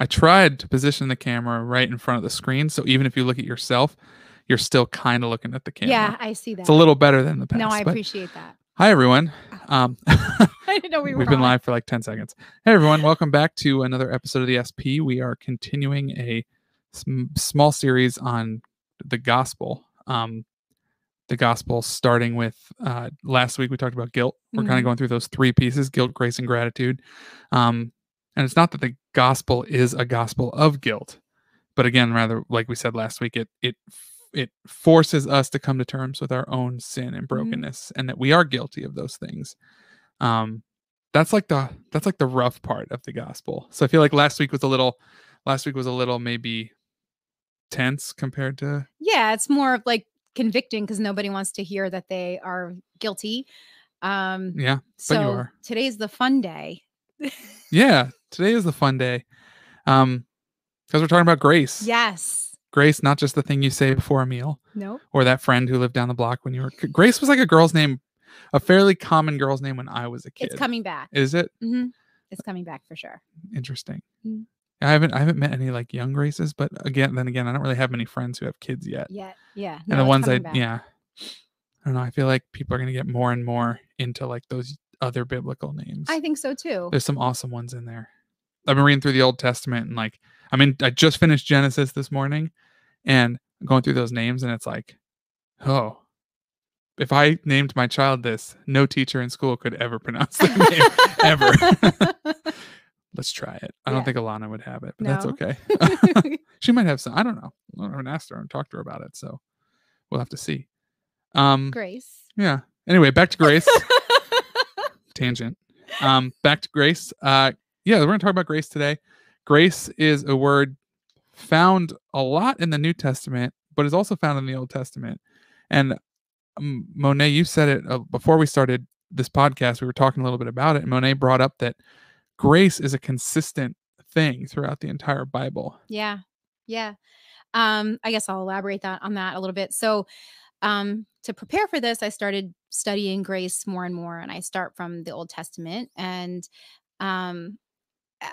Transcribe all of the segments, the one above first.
I tried to position the camera right in front of the screen, so even if you look at yourself, you're still kind of looking at the camera. Yeah, I see that. It's a little better than the past. no, I appreciate that. Hi everyone. Um, I didn't know we were we've been live for like 10 seconds. Hey everyone, welcome back to another episode of the SP. We are continuing a sm- small series on the gospel. Um, the gospel starting with uh, last week we talked about guilt. We're kind Mhm. of going through those three pieces: guilt, grace, and gratitude. Um, and it's not that the gospel is a gospel of guilt, but again, rather like we said last week, it it it forces us to come to terms with our own sin and brokenness, and that we are guilty of those things. Um, that's like the that's like the rough part of the gospel. So I feel like last week was a little last week was a little maybe tense compared to Yeah, it's more of like convicting because nobody wants to hear that they are guilty. Um, yeah so but you are. today's the fun day. yeah today is the fun day um because we're talking about grace Yes. grace not just the thing you say before a meal No. or that friend who lived down the block when you were grace was like a girl's name a fairly common girl's name when i was a kid It's coming back. is it hmm It's coming back for sure. interesting Mm. i haven't i haven't met any like young graces but again then again i don't really have many friends who have kids yet Yeah. Yeah. and the ones i back. yeah i don't know i feel like people are going to get more and more into like those other biblical names I think so too. There's some awesome ones in there. I've been reading through the Old Testament and like I mean I just finished Genesis this morning and I'm going through those names and it's like, oh, if I named my child this, no teacher in school could ever pronounce their name ever. Let's try it. I don't think Alana would have it, but that's okay. she might have some. I don't know. I haven't asked her and talked to her about it, so we'll have to see. Um, Grace. yeah. Anyway, back to Grace tangent. Um, back to grace. Uh, yeah, we're going to talk about grace today. Grace is a word found a lot in the New Testament, but is also found in the Old Testament. And um, Monet, you said it uh, before we started this podcast. We were talking a little bit about it, and Monet brought up that grace is a consistent thing throughout the entire Bible. Yeah. Yeah. Um, I guess I'll elaborate that on that a little bit. So um to prepare for this, I started studying grace more and more. And I start from the Old Testament. And um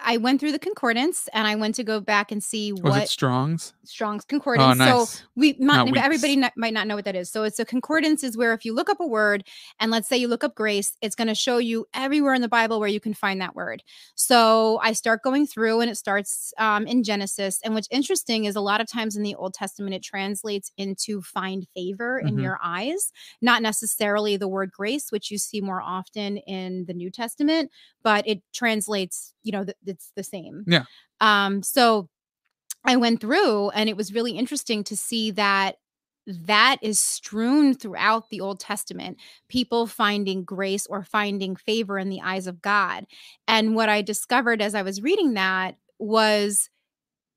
I went through the concordance and I went to go back and see Was what it Strong's? Strong's Oh, concordance. So nice. we Not might, everybody not, might not know what that is. So it's a concordance is where if you look up a word and let's say you look up grace, it's going to show you everywhere in the Bible where you can find that word. So I start going through and it starts um, in Genesis. And what's interesting is a lot of times in the Old Testament, it translates into find favor in Mhm. your eyes, not necessarily the word grace, which you see more often in the New Testament, but it translates, you know, th- it's the same. Yeah. Um, so I went through and it was really interesting to see that that is strewn throughout the Old Testament, people finding grace or finding favor in the eyes of God. And what I discovered as I was reading that was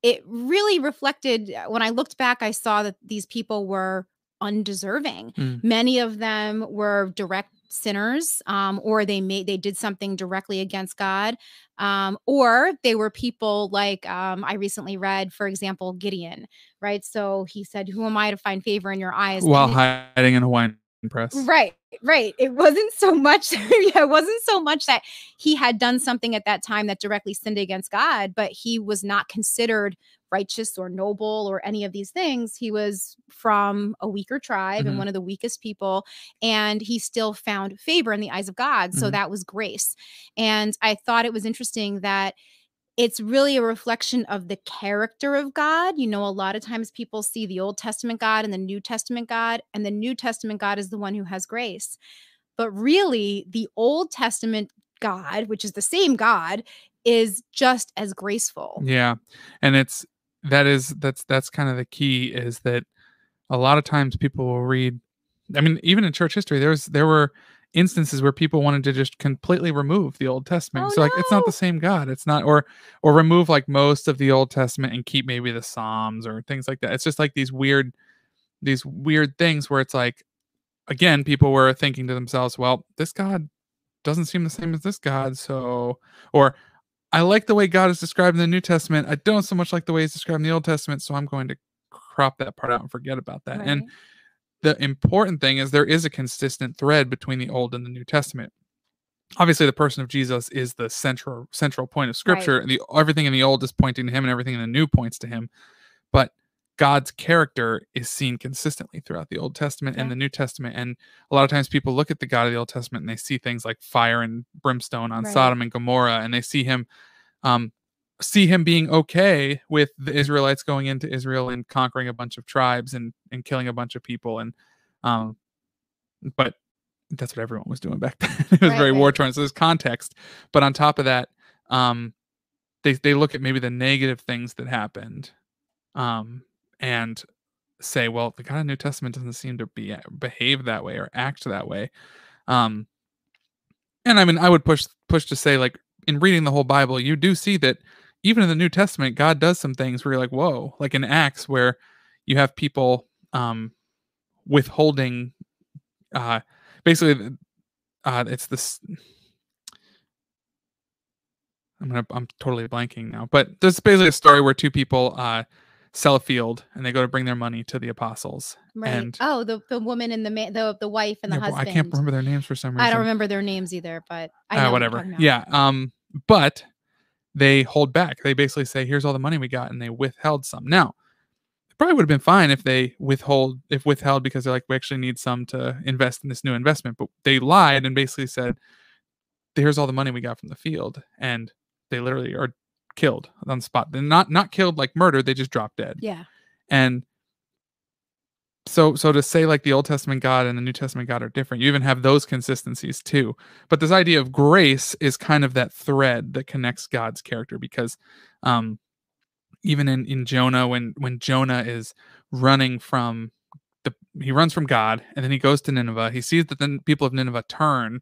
it really reflected uh, when I looked back, I saw that these people were undeserving. Mm. Many of them were direct sinners um, or they made they did something directly against god um, or they were people like um, i recently read for example gideon right so he said who am i to find favor in your eyes While And hiding in a wine press. Right, right. It wasn't so much, yeah, it wasn't so much that he had done something at that time that directly sinned against God, but he was not considered righteous or noble or any of these things. He was from a weaker tribe Mhm. and one of the weakest people, and he still found favor in the eyes of God. So Mhm. that was grace. And I thought it was interesting that it's really a reflection of the character of God. You know, a lot of times people see the Old Testament God and the New Testament God, and the New Testament God is the one who has grace. But really, the Old Testament God, which is the same God, is just as graceful. Yeah. And it's that is that's that's kind of the key is that a lot of times people will read I mean even in church history there's there were instances where people wanted to just completely remove the Old Testament. Oh, so like it's not the same God. It's not or or remove like most of the Old Testament and keep maybe the Psalms or things like that. It's just like these weird these weird things where it's like again people were thinking to themselves, well, this God doesn't seem the same as this God, so or I like the way God is described in the New Testament. I don't so much like the way he's described in the Old Testament, so I'm going to crop that part out and forget about that. And the important thing is there is a consistent thread between the Old and the New Testament. obviously the person of Jesus is the central central point of Right. scripture. The everything in the old is pointing to him and everything in the new points to him. But God's character is seen consistently throughout the Old Testament and the New Testament. And a lot of times people look at the God of the Old Testament and they see things like fire and brimstone on Right. Sodom and Gomorrah, and they see him um see him being okay with the Israelites going into Israel and conquering a bunch of tribes and and killing a bunch of people and um but that's what everyone was doing back then. it was Right, very right. war torn. So there's context. But on top of that, um, they they look at maybe the negative things that happened, um, and say, well, the God of New Testament doesn't seem to be behave that way or act that way. Um, and I mean, I would push push to say, like in reading the whole Bible, you do see that even in the New Testament, God does some things where you're like, whoa, like in Acts, where you have people um, withholding, uh, basically, uh, it's this. I'm gonna, I'm totally blanking now, but there's basically a story where two people uh, sell a field and they go to bring their money to the apostles. Right. And oh, the the woman and the man, the the wife and the Yeah, husband. I can't remember their names for some reason. I don't remember their names either, but I uh, whatever. Yeah. Um, but they hold back. They basically say, "Here's all the money we got," and they withheld some. Now, it probably would have been fine if they withhold if withheld because they're like, "We actually need some to invest in this new investment," but they lied and basically said, "Here's all the money we got from the field," and they literally are killed on the spot. They're not not killed like murder. They just drop dead. Yeah. And so so to say like the Old Testament God and the New Testament God are different, you even have those consistencies too. But this idea of grace is kind of that thread that connects God's character because um even in, in Jonah when when Jonah is running from the he runs from God and then he goes to Nineveh, he sees that the people of Nineveh turn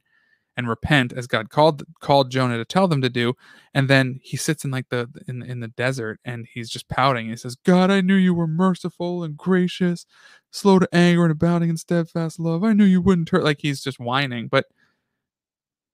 and repent as God called called Jonah to tell them to do. And then he sits in like the in in the desert and he's just pouting. He says, "God, I knew you were merciful and gracious, slow to anger and abounding in steadfast love. I knew you wouldn't turn." Like he's just whining, but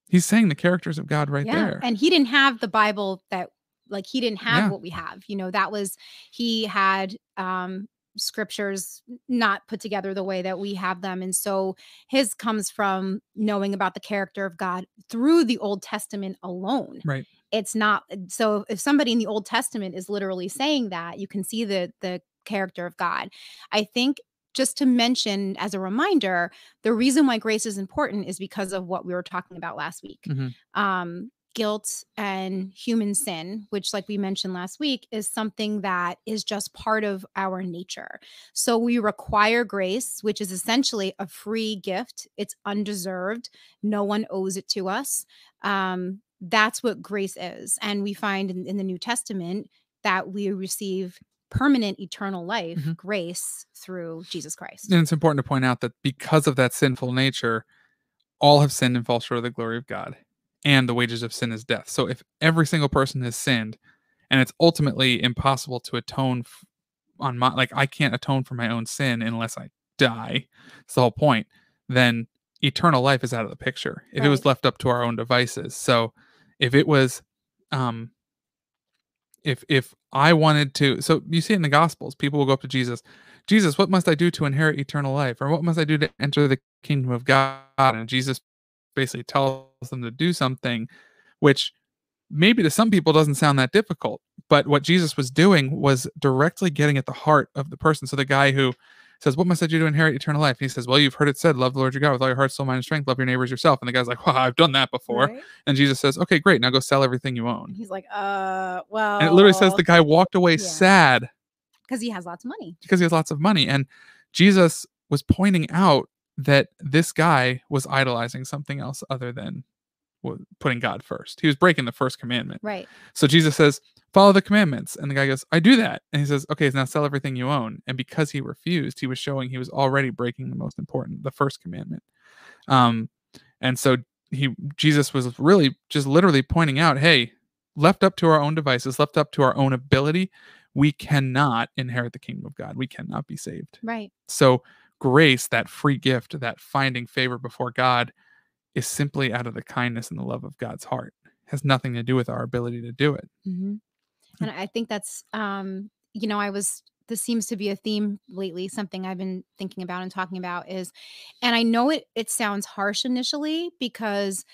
he's saying the characters of God right yeah. there. And he didn't have the Bible that like he didn't have Yeah. what we have. You know, that was he had um scriptures not put together the way that we have them and so his comes from knowing about the character of God through the Old Testament alone. right. It's not so if somebody in the Old Testament is literally saying that, you can see the the character of God. I think just to mention as a reminder, the reason why grace is important is because of what we were talking about last week. Mhm. Um, guilt and human sin, which, like we mentioned last week, is something that is just part of our nature. So we require grace, which is essentially a free gift. It's undeserved. No one owes it to us. Um, that's what grace is. And we find in, in the New Testament that we receive permanent eternal life, Mhm. grace through Jesus Christ. And it's important to point out that because of that sinful nature, all have sinned and fall short of the glory of God. And the wages of sin is death. So if every single person has sinned, and it's ultimately impossible to atone f- on my like I can't atone for my own sin unless I die. It's the whole point. Then eternal life is out of the picture. If it was left up to our own devices. So if it was um if if I wanted to so you see it in the gospels, people will go up to Jesus, Jesus, what must I do to inherit eternal life? Or what must I do to enter the kingdom of God? And Jesus basically tells them to do something which maybe to some people doesn't sound that difficult. But what Jesus was doing was directly getting at the heart of the person. So the guy who says, What must I do to inherit eternal life? He says, Well, you've heard it said, love the Lord your God with all your heart, soul, mind, and strength, love your neighbors yourself. And the guy's like, Well, I've done that before. Right? And Jesus says, Okay, great. Now go sell everything you own. He's like, uh, well, And it literally says the guy walked away yeah. sad because he has lots of money. because he has lots of money. And Jesus was pointing out that this guy was idolizing something else other than putting God first. He was breaking the first commandment. Right. So Jesus says, Follow the commandments. And the guy goes, I do that. And he says, Okay, now sell everything you own. And because he refused, he was showing he was already breaking the most important, the first commandment. Um, and so he Jesus was really just literally pointing out, hey, left up to our own devices, left up to our own ability, we cannot inherit the kingdom of God. We cannot be saved. Right. So grace, that free gift, that finding favor before God, is simply out of the kindness and the love of God's heart. has nothing to do with our ability to do it. hmm And I think that's, um, you know, I was, this seems to be a theme lately, something I've been thinking about and talking about is, and I know it, it sounds harsh initially because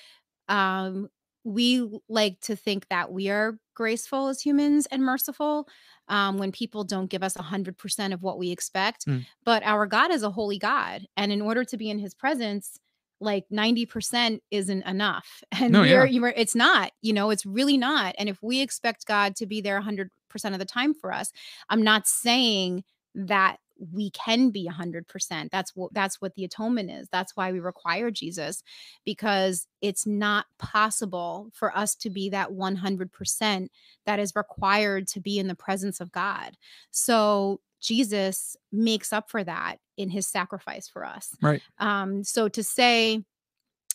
um, we like to think that we are graceful as humans and merciful um, when people don't give us 100% of what we expect. Mm. But our God is a holy God. And in order to be in his presence, like 90% isn't enough. And No, yeah. you were, it's not, you know, it's really not. And if we expect God to be there 100% of the time for us, I'm not saying that we can be 100%. That's what that's what the atonement is. That's why we require Jesus because it's not possible for us to be that 100% that is required to be in the presence of God. So Jesus makes up for that in his sacrifice for us. Right. Um so to say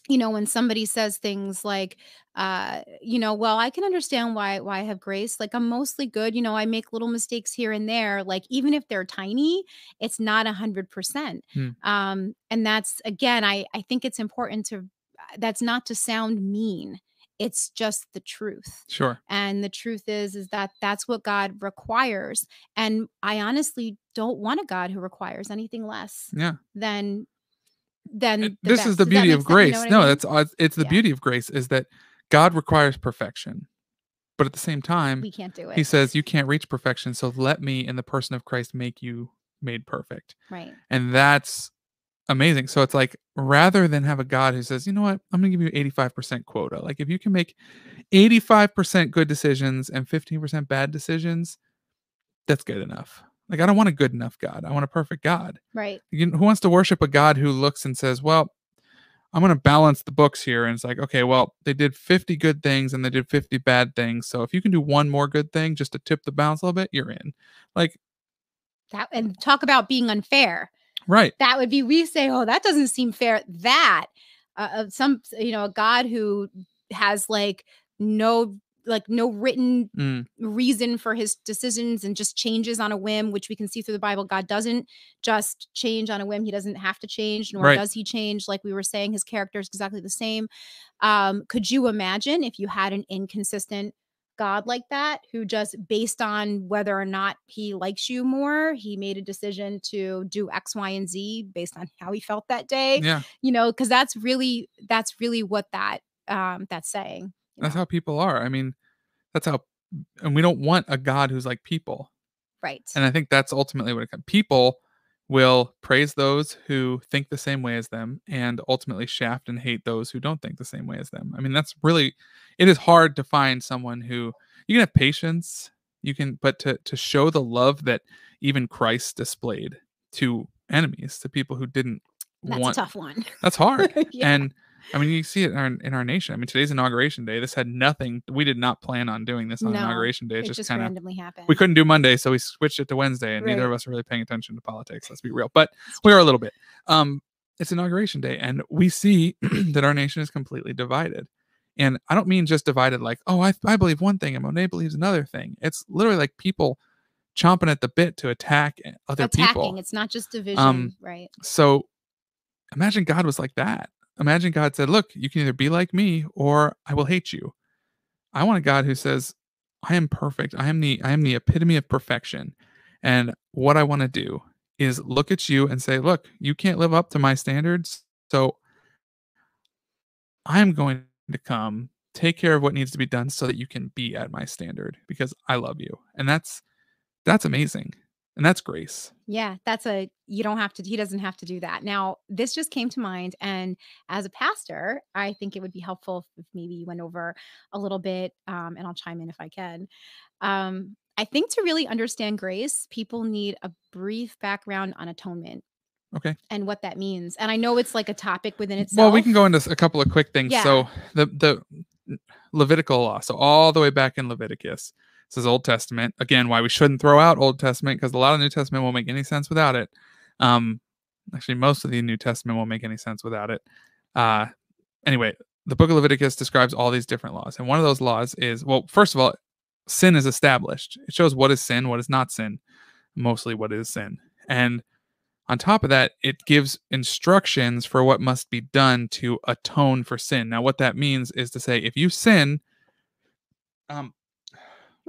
you know when somebody says things like uh you know well i can understand why why i have grace like i'm mostly good you know i make little mistakes here and there like even if they're tiny it's not a hundred percent Hmm. um and that's again i i think it's important to that's not to sound mean it's just the truth Sure. and the truth is is that that's what god requires and i honestly don't want a god who requires anything less Yeah. than than this is the Does beauty of sense? You grace. know what I no, mean? that's it's the Yeah. beauty of grace is that God requires perfection, but at the same time, we can't do it He says you can't reach perfection. So let me, in the person of Christ, make you made perfect, right and that's amazing. So it's like rather than have a God who says, you know what, I'm gonna give you 85% quota. Like if you can make 85% good decisions and 15% bad decisions, that's good enough. Like I don't want a good enough God. I want a perfect God. right You who wants to worship a God who looks and says, "Well, I'm going to balance the books here," and it's like, okay, well, they did 50 good things and they did 50 bad things. So if you can do one more good thing just to tip the balance a little bit, you're in. Like, that and talk about being unfair right? that would be we say oh that doesn't seem fair that uh, uh, some you know a god who has like no like no written Mm, reason for his decisions and just changes on a whim which we can see through the bible god doesn't just change on a whim he doesn't have to change nor Right. does he change like we were saying his character is exactly the same um could you imagine if you had an inconsistent god like that who just based on whether or not he likes you more he made a decision to do x y and z based on how he felt that day yeah, you know because that's really that's really what that um that's saying that's know? how people are. I mean, that's how, and we don't want a God who's like people. right And I think that's ultimately what it comes. People will praise those who think the same way as them and ultimately shaft and hate those who don't think the same way as them. I mean, that's really it is hard to find someone who you can have patience, you can but to to show the love that even Christ displayed to enemies, to people who didn't that's want a tough one that's hard. yeah. And I mean, you see it in our, in our nation. I mean, today's inauguration day. This had nothing. We did not plan on doing this on No, inauguration day. It, it just, just kind of randomly happened we couldn't do Monday, so we switched it to Wednesday, and neither of us are really paying attention to politics. Let's be real, but we are a little bit. Um, it's inauguration day, and we see that our nation is completely divided. And I don't mean just divided like, oh, I, I believe one thing and Monet believes another thing. It's literally like people chomping at the bit to attack eh, other attacking people. it's not just division Um, right So imagine God was like that. Imagine God said, Look, you can either be like me or I will hate you. I want a God who says, I am perfect. I am the I am the epitome of perfection. And what I want to do is look at you and say, Look, you can't live up to my standards. So I'm going to come take care of what needs to be done so that you can be at my standard because I love you. And that's that's amazing. And that's grace. yeah that's a you don't have to he doesn't have to do that now this just came to mind and as a pastor i think it would be helpful if maybe you went over a little bit um, and i'll chime in if i can um, i think to really understand grace people need a brief background on atonement Okay. and what that means and i know it's like a topic within itself Well, we can go into a couple of quick things. Yeah. So the the Levitical law. So all the way back in Leviticus. This is Old Testament. Again, why we shouldn't throw out Old Testament because a lot of New Testament won't make any sense without it. Um, actually, most of the New Testament won't make any sense without it. Uh, anyway, the Book of Leviticus describes all these different laws, and one of those laws is well, first of all, sin is established. It shows what is sin, what is not sin, mostly what is sin, and on top of that, it gives instructions for what must be done to atone for sin. Now, what that means is to say, if you sin, um,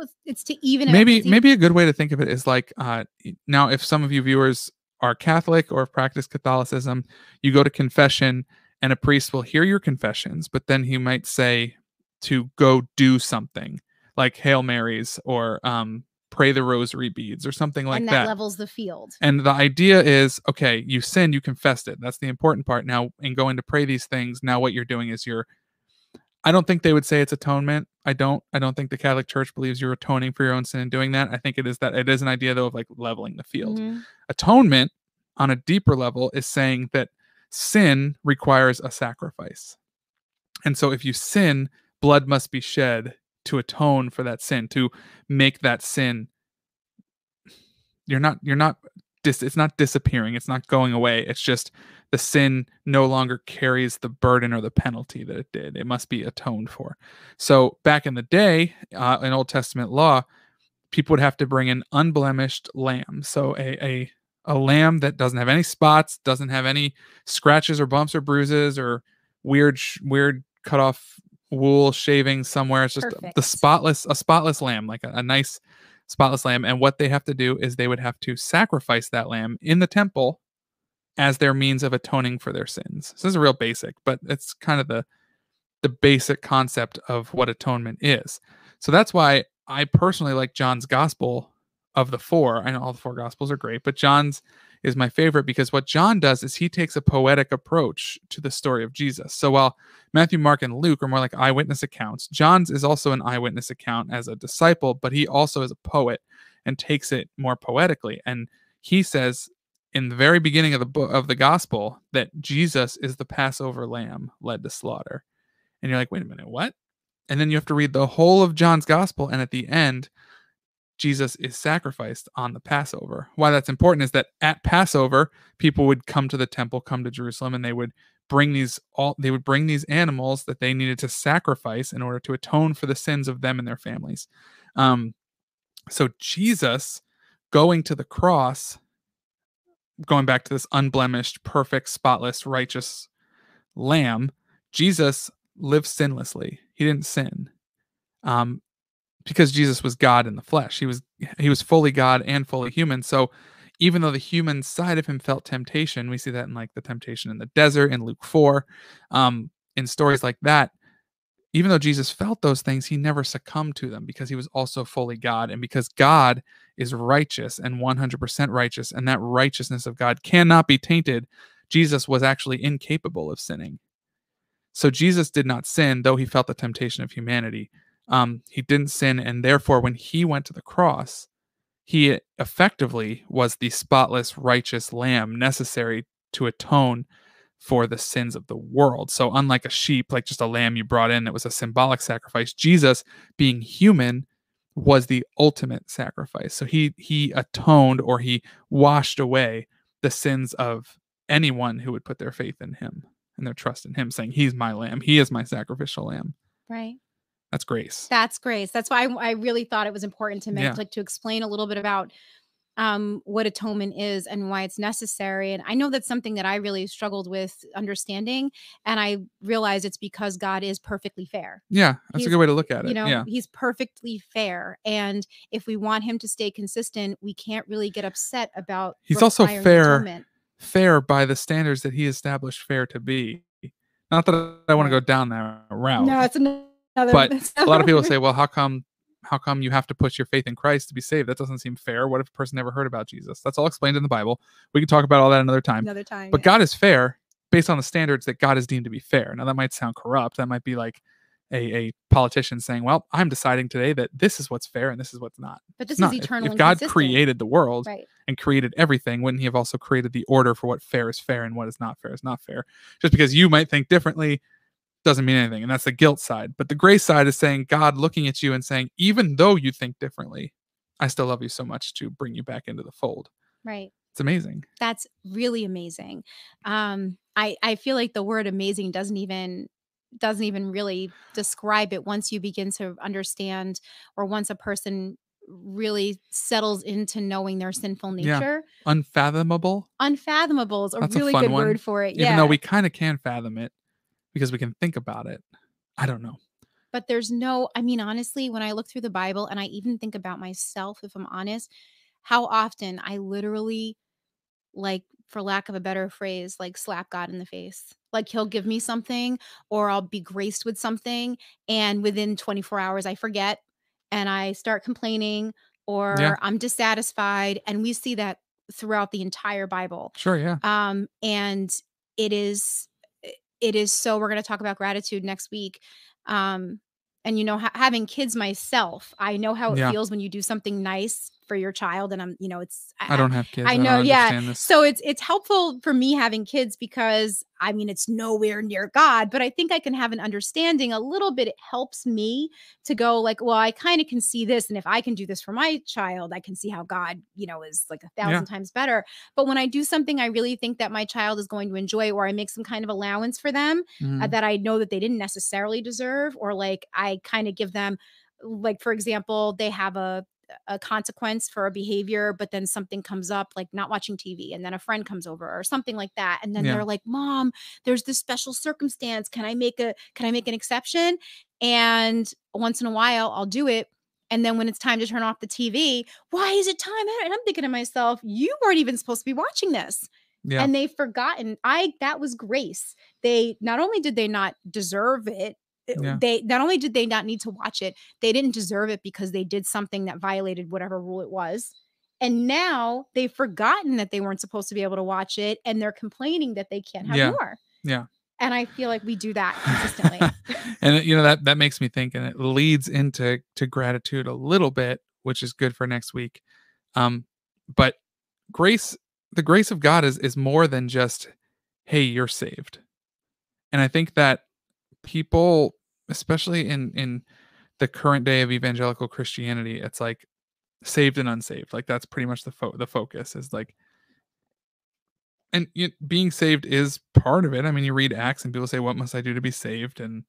it's- it's to even maybe maybe a good way to think of it is like uh, now, if some of you viewers are Catholic or have practiced Catholicism, you go to confession and a priest will hear your confessions, but then he might say to go do something like Hail Marys or um, pray the rosary beads or something like that. and that. that levels the field. And the idea is okay, you sinned, you confessed it. That's the important part. Now, in going to pray these things, now what you're doing is you're I don't think they would say it's atonement. I don't I don't think the Catholic Church believes you're atoning for your own sin and doing that. I think it is that it is an idea though of like leveling the field. Mhm. Atonement on a deeper level is saying that sin requires a sacrifice. And so if you sin, blood must be shed to atone for that sin, to make that sin you're not you're not dis, it's not disappearing, it's not going away. It's just the sin no longer carries the burden or the penalty that it did. It must be atoned for. So back in the day, uh, in Old Testament law, people would have to bring an unblemished lamb. So a, a a lamb that doesn't have any spots, doesn't have any scratches or bumps or bruises or weird sh- weird cut off wool shaving somewhere. It's just the spotless a spotless lamb, like a, a nice spotless lamb. And what they have to do is they would have to sacrifice that lamb in the temple as their means of atoning for their sins. So this is a real basic, but it's kind of the the basic concept of what atonement is. So that's why I personally like John's gospel of the four. I know all the four gospels are great, but John's is my favorite because what John does is he takes a poetic approach to the story of Jesus. So while Matthew, Mark, and Luke are more like eyewitness accounts, John's is also an eyewitness account as a disciple, but he also is a poet and takes it more poetically. And he says in the very beginning of the book of the gospel that Jesus is the Passover lamb led to slaughter. And you're like, wait a minute, what? And then you have to read the whole of John's gospel, and at the end, Jesus is sacrificed on the Passover. Why that's important is that at Passover, people would come to the temple, come to Jerusalem, and they would bring these all they would bring these animals that they needed to sacrifice in order to atone for the sins of them and their families. Um, so Jesus going to the cross, going back to this unblemished, perfect, spotless, righteous lamb, Jesus lived sinlessly. He didn't sin. Um, because Jesus was God in the flesh. He was he was fully God and fully human. So even though the human side of him felt temptation, we see that in like the temptation in the desert in Luke 4, um, in stories like that, even though Jesus felt those things, he never succumbed to them because he was also fully God. And because God is righteous and 100% righteous, and that righteousness of God cannot be tainted, Jesus was actually incapable of sinning. So Jesus did not sin, though he felt the temptation of humanity. Um, he didn't sin, and therefore, when he went to the cross, he effectively was the spotless, righteous lamb necessary to atone for the sins of the world. So, unlike a sheep, like just a lamb you brought in that was a symbolic sacrifice, Jesus, being human, was the ultimate sacrifice. So he he atoned or he washed away the sins of anyone who would put their faith in him and their trust in him, saying, He's my lamb, he is my sacrificial lamb. Right. That's grace. That's grace. That's why I, I really thought it was important to make Yeah. like to explain a little bit about um what atonement is and why it's necessary. And I know that's something that I really struggled with understanding. And I realized it's because God is perfectly fair. Yeah, that's a good way to look at it. You know, yeah. he's perfectly fair. And if we want him to stay consistent, we can't really get upset about He's also fair atonement. Fair by the standards that he established fair to be. Not that I want to go down that route. No, it's another but a lot of people say, well, how come how come you have to put your faith in Christ to be saved? That doesn't seem fair. What if a person never heard about Jesus? That's all explained in the Bible. We can talk about all that another time. another time. But yeah. God is fair based on the standards that God has deemed to be fair. Now that might sound corrupt. That might be like a, a politician saying, Well, I'm deciding today that this is what's fair and this is what's not. but this not. is If- eternal If, and God created the world right. and created everything, wouldn't he have also created the order for what fair is fair and what is not fair is not fair? Just because you might think differently doesn't mean anything. And that's the guilt side. But the grace side is saying God looking at you and saying, even though you think differently, I still love you so much to bring you back into the fold. Right. It's amazing. That's really amazing. Um, I I feel like the word amazing doesn't even doesn't even really describe it once you begin to understand or once a person really settles into knowing their sinful nature. Yeah. Unfathomable, Unfathomable is a That's really fun good one, word for it. even yeah. though we kind of can fathom it because we can think about it. I don't know. but there's no i mean honestly when i look through the bible and i even think about myself if i'm honest how often i literally like for lack of a better phrase, like slap God in the face. Like he'll give me something or I'll be graced with something and within 24 hours I forget and I start complaining or Yeah. I'm dissatisfied and we see that throughout the entire Bible. Sure, yeah. Um and it is it is so we're going to talk about gratitude next week. Um and you know ha- having kids myself, I know how it Yeah. feels when you do something nice for your child and I'm you know it's I don't have kids. I know, yeah. this. so it's it's helpful for me having kids because I mean it's nowhere near God, but I think I can have an understanding a little bit. It helps me to go like, well, I kind of can see this, and if I can do this for my child, I can see how God, you know, is like a thousand times better. But when I do something I really think that my child is going to enjoy, or I make some kind of allowance for them uh, Mhm. that I know that they didn't necessarily deserve, or like I kind of give them, like for example, they have a a consequence for a behavior, but then something comes up like not watching TV, and then a friend comes over or something like that, and then Yeah. they're like, "Mom, there's this special circumstance. Can I make a can I make an exception?" And once in a while, I'll do it. And then when it's time to turn off the TV, why is it time? And I'm thinking to myself, you weren't even supposed to be watching this yeah. and they've forgotten i that was grace they not only did they not deserve it it- Yeah. they not only did they not need to watch it they didn't deserve it because they did something that violated whatever rule it was and now they've forgotten that they weren't supposed to be able to watch it and they're complaining that they can't have Yeah. more Yeah. and i feel like we do that consistently and you know that that makes me think and it leads into to gratitude a little bit which is good for next week um but grace the grace of god is is more than just hey you're saved and i think that people especially in in the current day of evangelical christianity it's like saved and unsaved like that's pretty much the fo- the focus is like and being saved is part of it i mean you read acts and people say what must i do to be saved? And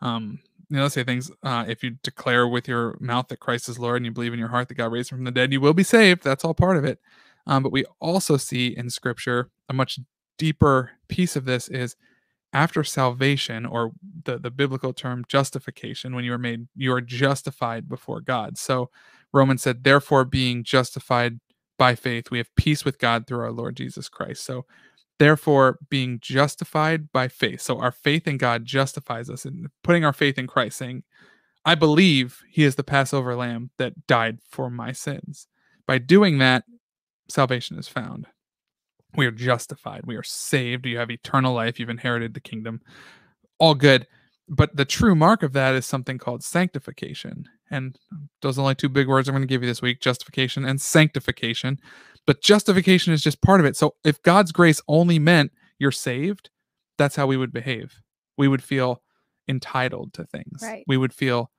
um you know say things uh if you declare with your mouth that christ is lord and you believe in your heart that god raised him from the dead you will be saved. That's all part of it. Um but we also see in scripture a much deeper piece of this is after salvation or the the biblical term justification when you are made you are justified before god. So romans said therefore being justified by faith we have peace with god through our lord jesus christ. So therefore being justified by faith. So our faith in god justifies us and putting our faith in christ saying i believe he is the passover lamb that died for my sins. By doing that salvation is found we are justified. We are saved. You have eternal life. You've inherited the kingdom. All good. But the true mark of that is something called sanctification. And those are only two big words i'm going to give you this week justification and sanctification. But justification is just part of it. So if god's grace only meant you're saved that's how we would behave. We would feel entitled to things. Right. we would feel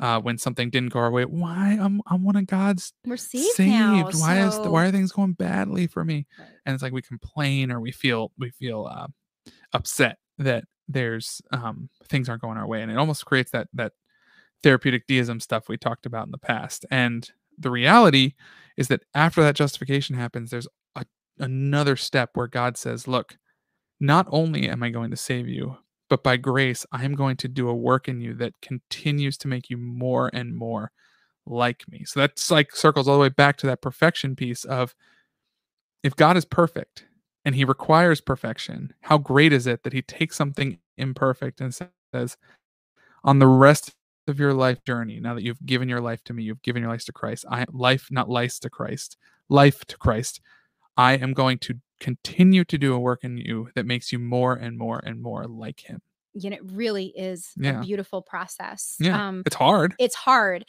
uh, when something didn't go our way why i'm, I'm one of god's we're saved, now, why is why are things going badly for me? Right. and it's like we complain or we feel we feel uh, upset that there's um, things aren't going our way and it almost creates that that therapeutic deism stuff we talked about in the past. And the reality is that after that justification happens there's a, another step where god says look not only am i going to save you but by grace i am going to do a work in you that continues to make you more and more like me. So that's like circles all the way back to that perfection piece of if God is perfect and he requires perfection, how great is it that he takes something imperfect and says, on the rest of your life journey, now that you've given your life to me, you've given your life to Christ, I life, not lice to Christ, life to Christ, I am going to continue to do a work in you that makes you more and more and more like him. you know it really is Yeah. a beautiful process Yeah. um It's hard. it's hard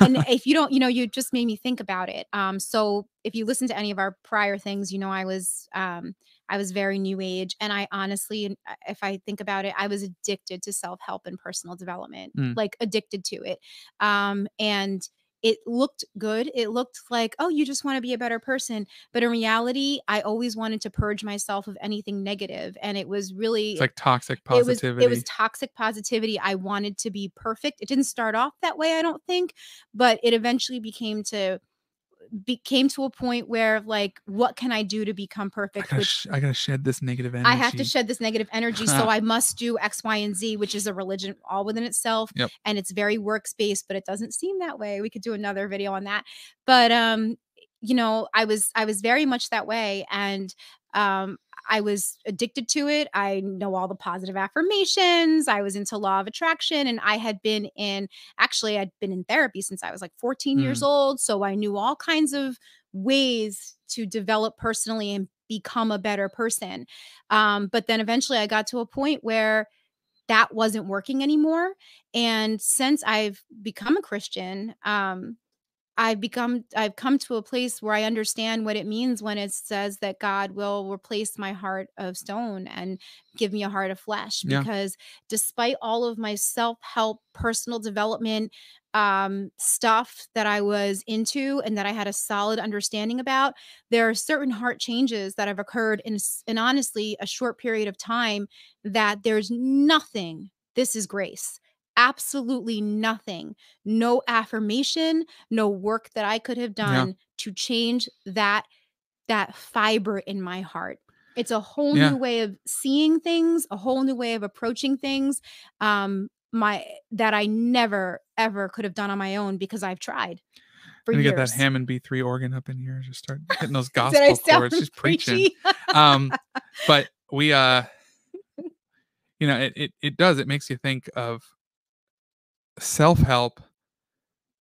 and if you don't you know you just made me think about it um so if you listen to any of our prior things you know i was um i was very new age and i honestly uh, if i think about it i was addicted to self-help and personal development Mm. like addicted to it um and it looked good it looked like oh you just want to be a better person but in reality i always wanted to purge myself of anything negative and it was really it's like toxic it was positivity. it was toxic positivity i wanted to be perfect it didn't start off that way i don't think but it eventually became to became to a point where like what can i do to become I perfect gotta, which sh- I gotta shed this negative energy. I have to shed this negative energy, so I must do X, Y, and Z, which is a religion all within itself. Yep. And it's very works based, but it doesn't seem that way. We could do another video on that. But um, you know, I was I was very much that way, and Um, I was addicted to it. I know all the positive affirmations. I was into law of attraction and I had been in actually I'd been in therapy since I was like 14 years Mm. old, so I knew all kinds of ways to develop personally and become a better person. Um, but then eventually I got to a point where that wasn't working anymore. And since I've become a Christian, um, I've become I've come to a place where I understand what it means when it says that God will replace my heart of stone and give me a heart of flesh Yeah. because despite all of my self-help personal development um stuff that I was into and that I had a solid understanding about there are certain heart changes that have occurred in in honestly a short period of time that there's nothing this is grace absolutely nothing no affirmation no work that I could have Yeah. done to change that that fiber in my heart. It's a whole Yeah. new way of seeing things, a whole new way of approaching things. Um my that I never ever could have done on my own because I've tried for And you get that Hammond B3 organ up in here, just start hitting those gospel chords, just preaching. um but we uh you know it, it it does it makes you think of self-help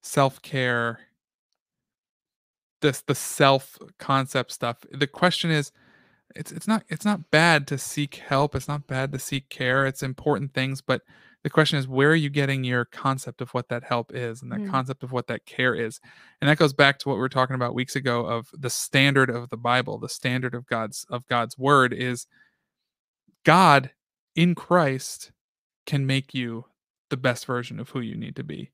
self-care this the self concept stuff the question is it's it's not it's not bad to seek help it's not bad to seek care it's important things but the question is where are you getting your concept of what that help is and that Mm. concept of what that care is and that goes back to what we were talking about weeks ago of the standard of the bible the standard of god's of god's word is god in christ can make you the best version of who you need to be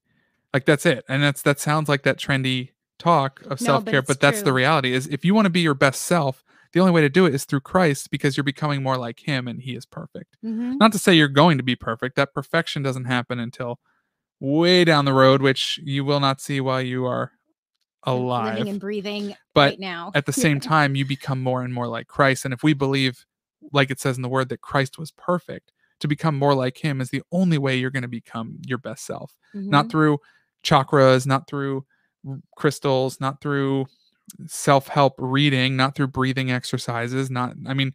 like that's it and that's that sounds like that trendy talk of No, self-care it's but that's the reality is if you want to be your best self the only way to do it is through christ because you're becoming more like him and he is perfect Mhm. not to say you're going to be perfect that perfection doesn't happen until way down the road which you will not see while you are alive Living and breathing but right now. at the same time you become more and more like christ and if we believe like it says in the word that christ was perfect to become more like him is the only way you're going to become your best self not Mhm. through chakras not through crystals not through self-help reading not through breathing exercises not i mean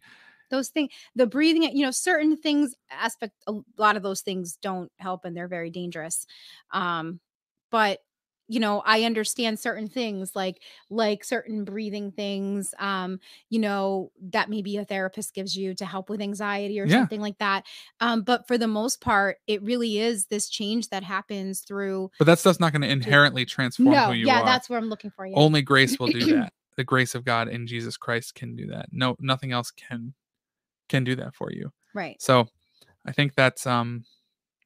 those things the breathing you know certain things aspect a lot of those things don't help and they're very dangerous um but you know i understand certain things like like certain breathing things um you know that maybe a therapist gives you to help with anxiety or Yeah. something like that um but for the most part it really is this change that happens through but that stuff's not going to inherently transform no who you yeah are. that's what i'm looking for yeah. Only grace will do that. The grace of god in jesus christ can do that. No nothing else can can do that for you. Right. So i think that's um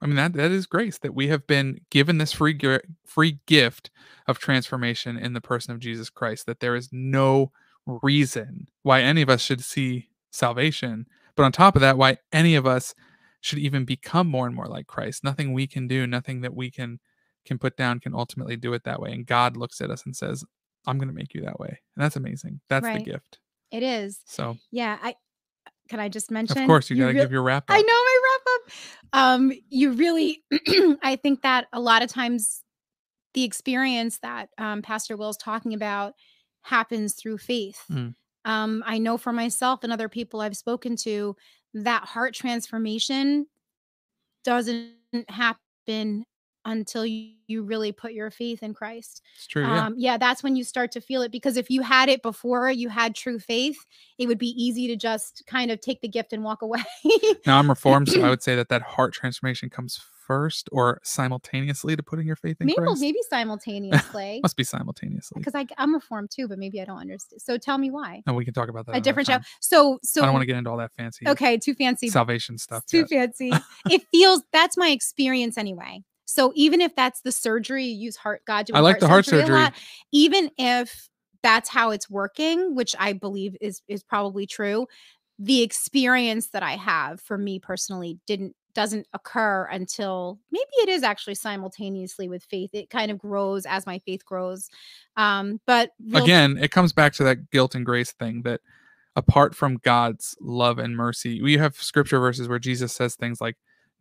i mean that that is grace that we have been given this free free gift of transformation in the person of jesus christ that there is no reason why any of us should see salvation but on top of that why any of us should even become more and more like christ. Nothing we can do nothing that we can can put down can ultimately do it that way and god looks at us and says i'm going to make you that way and that's amazing. That's Right. the gift. It is. So yeah i can i just mention? of course you got to real- give your wrap I know my up. Um, you really, I think that a lot of times the experience that um, Pastor Will's talking about happens through faith. Mm. Um, I know for myself and other people I've spoken to that heart transformation doesn't happen until you, you really put your faith in Christ. it's true yeah Um, yeah, that's when you start to feel it because if you had it before you had true faith, it would be easy to just kind of take the gift and walk away. Now I'm reformed, so I would say that that heart transformation comes first or simultaneously to putting your faith in maybe Christ. maybe simultaneously Must be simultaneously. because I'm reformed too, but maybe I don't understand. So tell me why. And we can talk about that. A different show. So so I don't want to get into all that fancy okay, too fancy. salvation stuff. too yet. fancy. it feels that's my experience anyway. So even if that's the surgery, you use heart God I like the heart a surgery. lot, even if that's how it's working, which I believe is is probably true, the experience that I have for me personally didn't doesn't occur until maybe it is actually simultaneously with faith. It kind of grows as my faith grows. Um, but real- Again, it comes back to that guilt and grace thing that apart from God's love and mercy, we have scripture verses where Jesus says things like,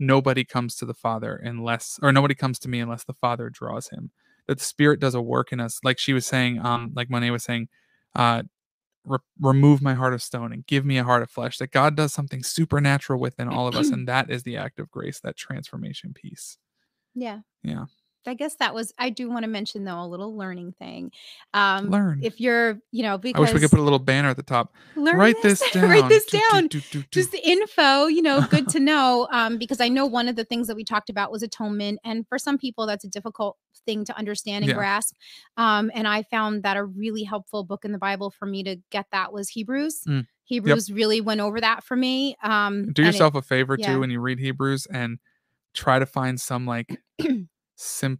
Nobody comes to the Father unless, or nobody comes to me unless the Father draws him. That the Spirit does a work in us. Like she was saying, um, like Monet was saying, uh, re- remove my heart of stone and give me a heart of flesh. That God does something supernatural within all of us, and that is the act of grace, that transformation piece. Yeah. Yeah. I guess that was I do want to mention though a little learning thing. Um Learn. if you're, you know, I wish we could put a little banner at the top. learn Write this down. write this Do, do, down. do, do. Just info, you know, good to know. Um, because I know one of the things that we talked about was atonement. And for some people, that's a difficult thing to understand and Yeah. grasp. Um, and I found that a really helpful book in the Bible for me to get that was Hebrews. Mm. Hebrews really went over that for me. Um do and it- yourself a favor yeah. too when you read Hebrews and try to find some like sim-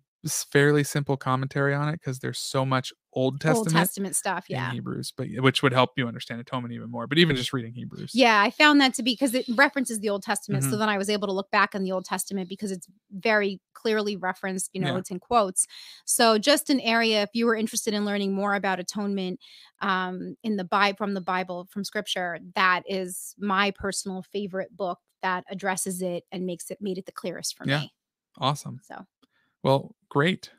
fairly simple commentary on it because there's so much Old Testament, Old Testament stuff. in Yeah. Hebrews, but which would help you understand atonement even more. But even just reading Hebrews, Yeah, I found that to be because it references the Old Testament. Mm-hmm. So then I was able to look back on the Old Testament because it's very clearly referenced, you know, Yeah. it's in quotes. So just an area, if you were interested in learning more about atonement um, in the Bible, from the Bible, from scripture, that is my personal favorite book that addresses it and makes it made it the clearest for Yeah. me. awesome. So Well, great.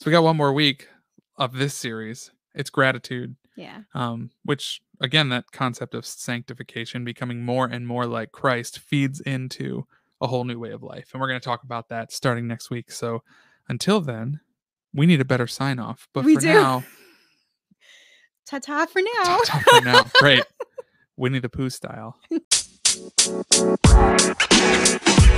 So we got one more week of this series. It's gratitude. yeah. um, which again that concept of sanctification becoming more and more like christ feeds into a whole new way of life and we're going to talk about that starting next week so until then we need a better sign off but We for do. now Ta-ta for now. ta-ta for now great winnie the pooh style